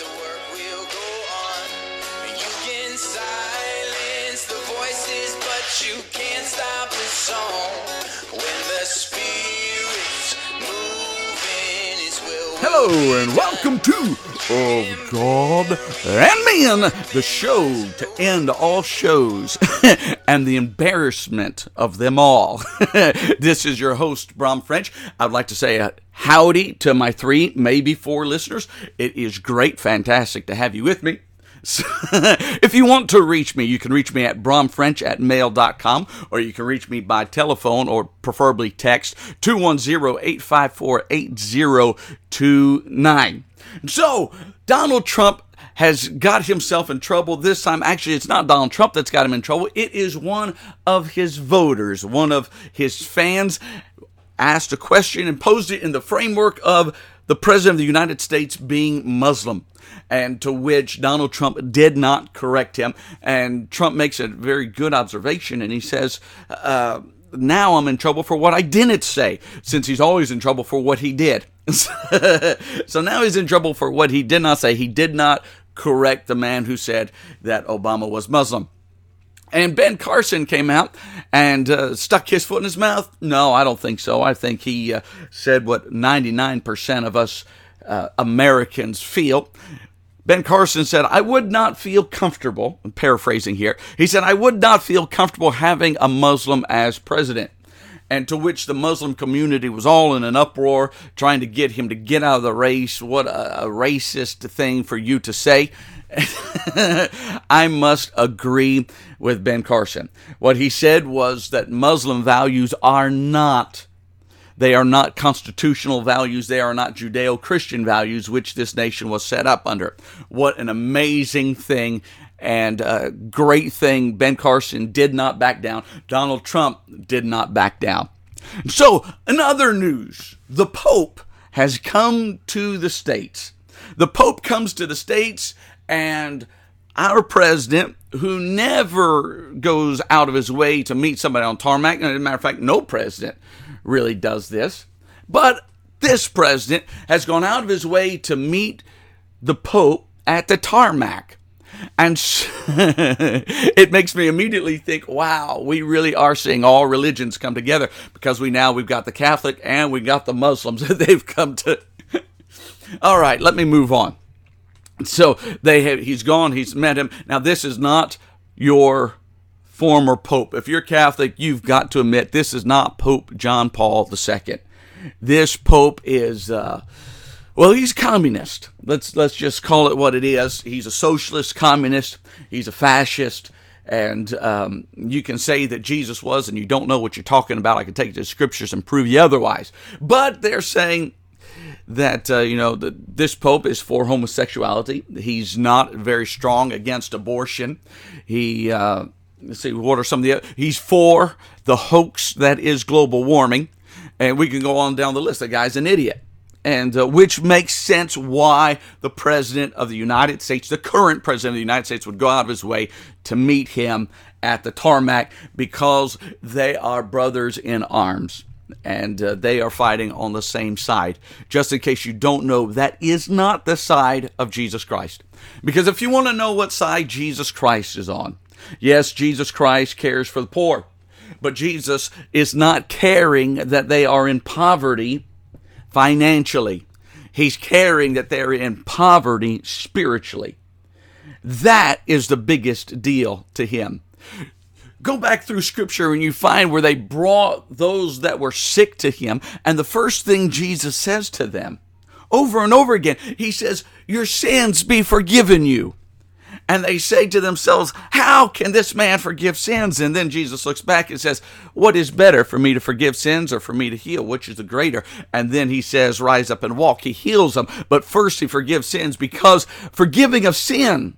the work will go on. You can silence the voices, but you can't stop the song. When the spirit's moving, will. will Hello and welcome to Of God and Man, the show to end all shows and the embarrassment of them all. this is your host, Brom French. I'd like to say a howdy to my three, maybe four listeners. It is great, fantastic to have you with me. If you want to reach me, you can reach me at bromfrench at mail.com or you can reach me by telephone or preferably text 210-854-8029. So, Donald Trump has got himself in trouble this time. Actually, it's not Donald Trump that's got him in trouble. It is one of his voters, one of his fans asked a question and posed it in the framework of the President of the United States being Muslim, and to which Donald Trump did not correct him. And Trump makes a very good observation, and he says, uh, Now I'm in trouble for what I didn't say, since he's always in trouble for what he did. so now he's in trouble for what he did not say. He did not correct the man who said that Obama was Muslim. And Ben Carson came out and uh, stuck his foot in his mouth. No, I don't think so. I think he uh, said what 99% of us uh, Americans feel. Ben Carson said, I would not feel comfortable, I'm paraphrasing here. He said, I would not feel comfortable having a Muslim as president. And to which the Muslim community was all in an uproar, trying to get him to get out of the race. What a, a racist thing for you to say. I must agree with Ben Carson. What he said was that Muslim values are not they are not constitutional values. They are not Judeo Christian values, which this nation was set up under. What an amazing thing and a great thing. Ben Carson did not back down. Donald Trump did not back down. So, in other news, the Pope has come to the States. The Pope comes to the States, and our president, who never goes out of his way to meet somebody on tarmac, and as a matter of fact, no president really does this, but this president has gone out of his way to meet the Pope at the tarmac. And it makes me immediately think, wow, we really are seeing all religions come together because we now we've got the Catholic and we got the Muslims. that They've come to. all right, let me move on. So they have, he's gone, he's met him. Now this is not your former pope. If you're Catholic, you've got to admit this is not Pope John Paul II. This pope is uh, well, he's communist. Let's let's just call it what it is. He's a socialist communist. He's a fascist. And um, you can say that Jesus was, and you don't know what you're talking about. I can take the scriptures and prove you otherwise. But they're saying that uh, you know the, this pope is for homosexuality. He's not very strong against abortion. He uh, let's see what are some of the he's for the hoax that is global warming, and we can go on down the list. The guy's an idiot. And uh, which makes sense why the president of the United States, the current president of the United States, would go out of his way to meet him at the tarmac because they are brothers in arms and uh, they are fighting on the same side. Just in case you don't know, that is not the side of Jesus Christ. Because if you want to know what side Jesus Christ is on, yes, Jesus Christ cares for the poor, but Jesus is not caring that they are in poverty financially. He's caring that they're in poverty spiritually. That is the biggest deal to him go back through scripture and you find where they brought those that were sick to him. And the first thing Jesus says to them over and over again, he says, Your sins be forgiven you. And they say to themselves, How can this man forgive sins? And then Jesus looks back and says, What is better for me to forgive sins or for me to heal? Which is the greater? And then he says, Rise up and walk. He heals them. But first, he forgives sins because forgiving of sin,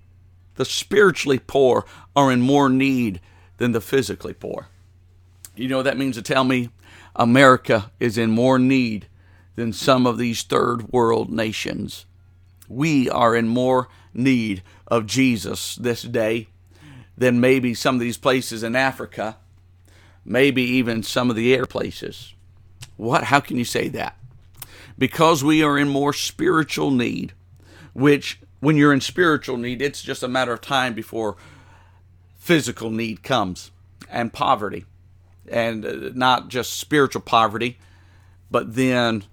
the spiritually poor are in more need than the physically poor. You know what that means to tell me? America is in more need than some of these third world nations. We are in more need of Jesus this day than maybe some of these places in Africa, maybe even some of the air places. What? How can you say that? Because we are in more spiritual need, which when you're in spiritual need, it's just a matter of time before physical need comes and poverty. And uh, not just spiritual poverty, but then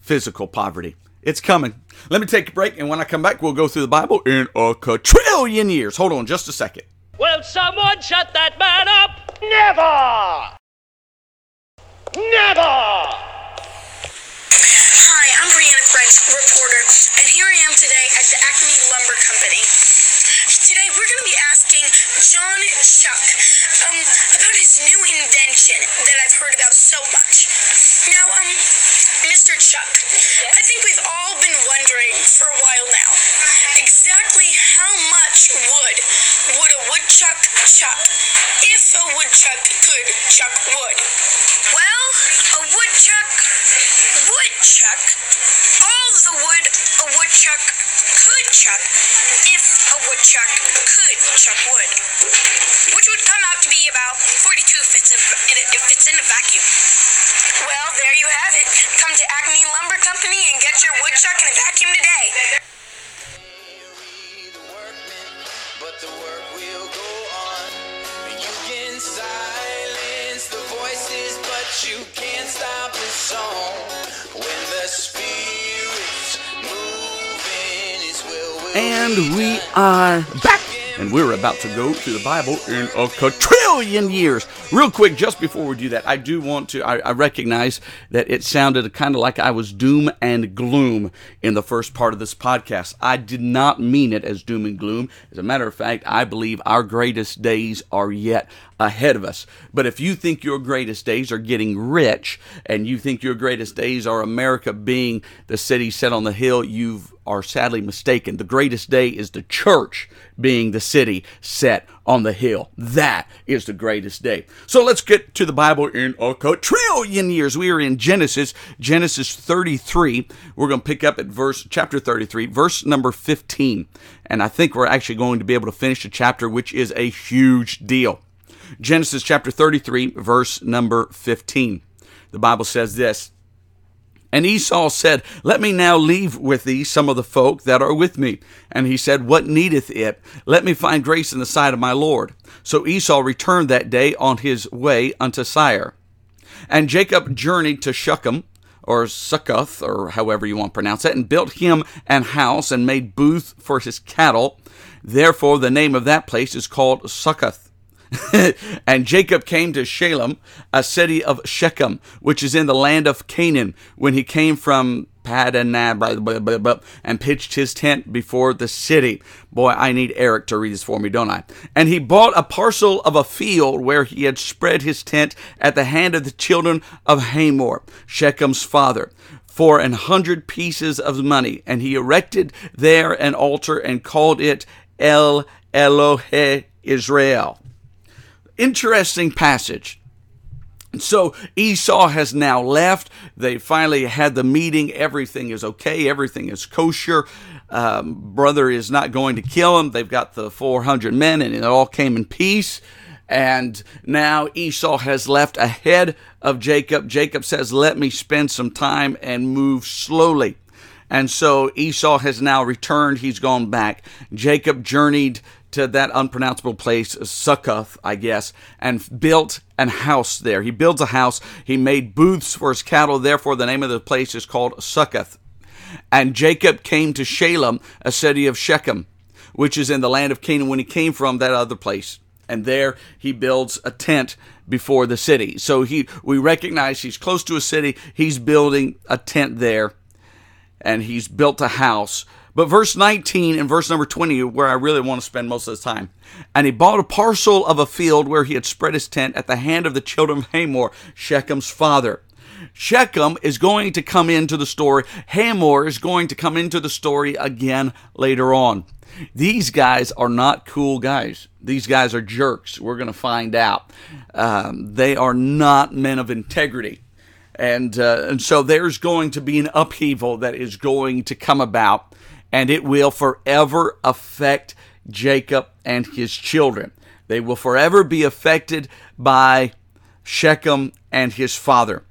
physical poverty. It's coming. Let me take a break, and when I come back, we'll go through the Bible in a quadrillion years. Hold on just a second. Will someone shut that man up? Never! Never! Hi, I'm Brianna French, reporter, and here I am today at the Acme Lumber Company. Today we're going to be asking John Chuck um, about his new invention that I've heard about so much. Now, um, Mr. Chuck, I think we've all been wondering for a while now exactly how much wood would a woodchuck chuck if a woodchuck could chuck wood? Well, a woodchuck would chuck all the wood a woodchuck could chuck if a woodchuck could chuck wood, which would come out to be about 42 if it's, if it's in a vacuum. Well, there you have it. Come to Acme Lumber Company and get your woodchuck in a vacuum today. And we are back. And we're about to go to the Bible in a quadrillion years. Real quick, just before we do that, I do want to, I, I recognize that it sounded kind of like I was doom and gloom in the first part of this podcast. I did not mean it as doom and gloom. As a matter of fact, I believe our greatest days are yet ahead of us. But if you think your greatest days are getting rich and you think your greatest days are America being the city set on the hill, you are sadly mistaken. The greatest day is the church being the city set on the hill. That is the greatest day. So let's get to the Bible in a trillion years. We are in Genesis, Genesis 33. We're going to pick up at verse chapter 33, verse number 15. And I think we're actually going to be able to finish the chapter, which is a huge deal. Genesis chapter 33, verse number 15. The Bible says this And Esau said, Let me now leave with thee some of the folk that are with me. And he said, What needeth it? Let me find grace in the sight of my Lord. So Esau returned that day on his way unto Seir. And Jacob journeyed to Shechem, or Succoth, or however you want to pronounce it, and built him an house and made booth for his cattle. Therefore, the name of that place is called Succoth. and Jacob came to Shalem, a city of Shechem, which is in the land of Canaan, when he came from Padanaram and pitched his tent before the city. Boy, I need Eric to read this for me, don't I? And he bought a parcel of a field where he had spread his tent at the hand of the children of Hamor, Shechem's father for an hundred pieces of money, and he erected there an altar and called it El Elohe Israel interesting passage. So Esau has now left. They finally had the meeting. Everything is okay. Everything is kosher. Um, brother is not going to kill him. They've got the 400 men, and it all came in peace. And now Esau has left ahead of Jacob. Jacob says, Let me spend some time and move slowly. And so Esau has now returned. He's gone back. Jacob journeyed to that unpronounceable place, Succoth, I guess, and built an house there. He builds a house. He made booths for his cattle. Therefore, the name of the place is called Succoth. And Jacob came to Shalem, a city of Shechem, which is in the land of Canaan, when he came from that other place. And there he builds a tent before the city. So he, we recognize he's close to a city. He's building a tent there, and he's built a house but verse 19 and verse number 20, where I really want to spend most of the time. And he bought a parcel of a field where he had spread his tent at the hand of the children of Hamor, Shechem's father. Shechem is going to come into the story. Hamor is going to come into the story again later on. These guys are not cool guys. These guys are jerks. We're going to find out. Um, they are not men of integrity. And, uh, and so there's going to be an upheaval that is going to come about and it will forever affect Jacob and his children. They will forever be affected by Shechem and his father.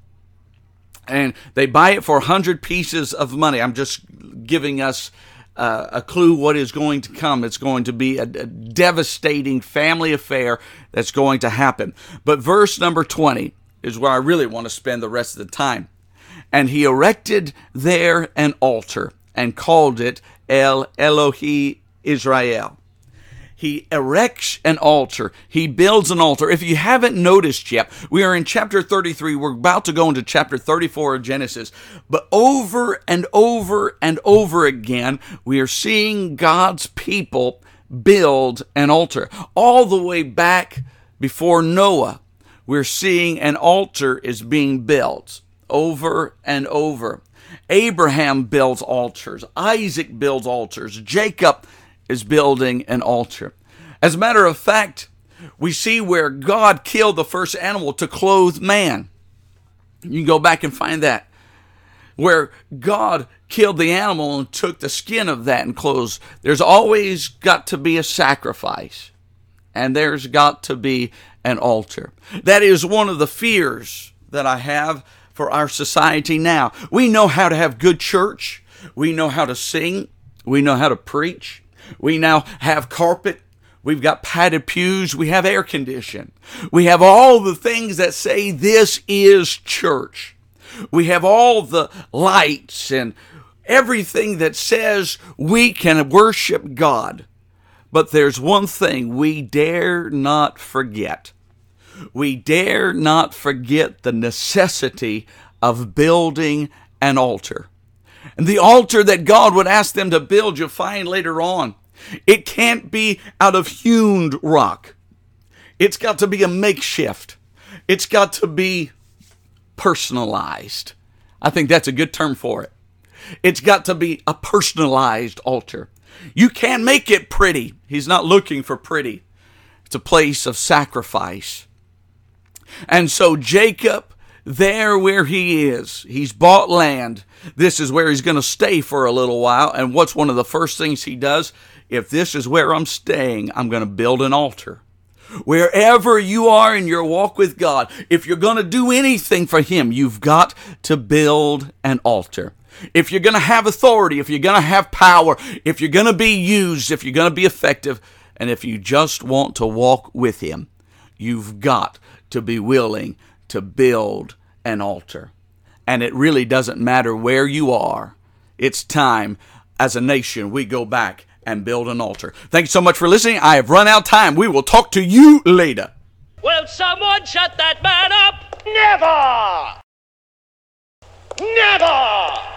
And they buy it for 100 pieces of money. I'm just giving us uh, a clue what is going to come. It's going to be a, a devastating family affair that's going to happen. But verse number 20 is where I really want to spend the rest of the time. And he erected there an altar and called it El Elohe Israel he erects an altar. He builds an altar. If you haven't noticed yet, we are in chapter 33. We're about to go into chapter 34 of Genesis. But over and over and over again, we are seeing God's people build an altar. All the way back before Noah, we're seeing an altar is being built over and over. Abraham builds altars. Isaac builds altars. Jacob is building an altar. As a matter of fact, we see where God killed the first animal to clothe man. You can go back and find that. Where God killed the animal and took the skin of that and clothes. There's always got to be a sacrifice. And there's got to be an altar. That is one of the fears that I have for our society now. We know how to have good church. We know how to sing. We know how to preach. We now have carpet. We've got padded pews. We have air condition. We have all the things that say this is church. We have all the lights and everything that says we can worship God. But there's one thing we dare not forget. We dare not forget the necessity of building an altar. And the altar that God would ask them to build, you'll find later on, it can't be out of hewn rock. It's got to be a makeshift. It's got to be personalized. I think that's a good term for it. It's got to be a personalized altar. You can't make it pretty. He's not looking for pretty. It's a place of sacrifice. And so Jacob there where he is. He's bought land. This is where he's going to stay for a little while. And what's one of the first things he does? If this is where I'm staying, I'm going to build an altar. Wherever you are in your walk with God, if you're going to do anything for Him, you've got to build an altar. If you're going to have authority, if you're going to have power, if you're going to be used, if you're going to be effective, and if you just want to walk with Him, you've got to be willing to build an altar. And it really doesn't matter where you are. It's time as a nation we go back and build an altar. Thank you so much for listening. I have run out of time. We will talk to you later. Will someone shut that man up? Never! Never!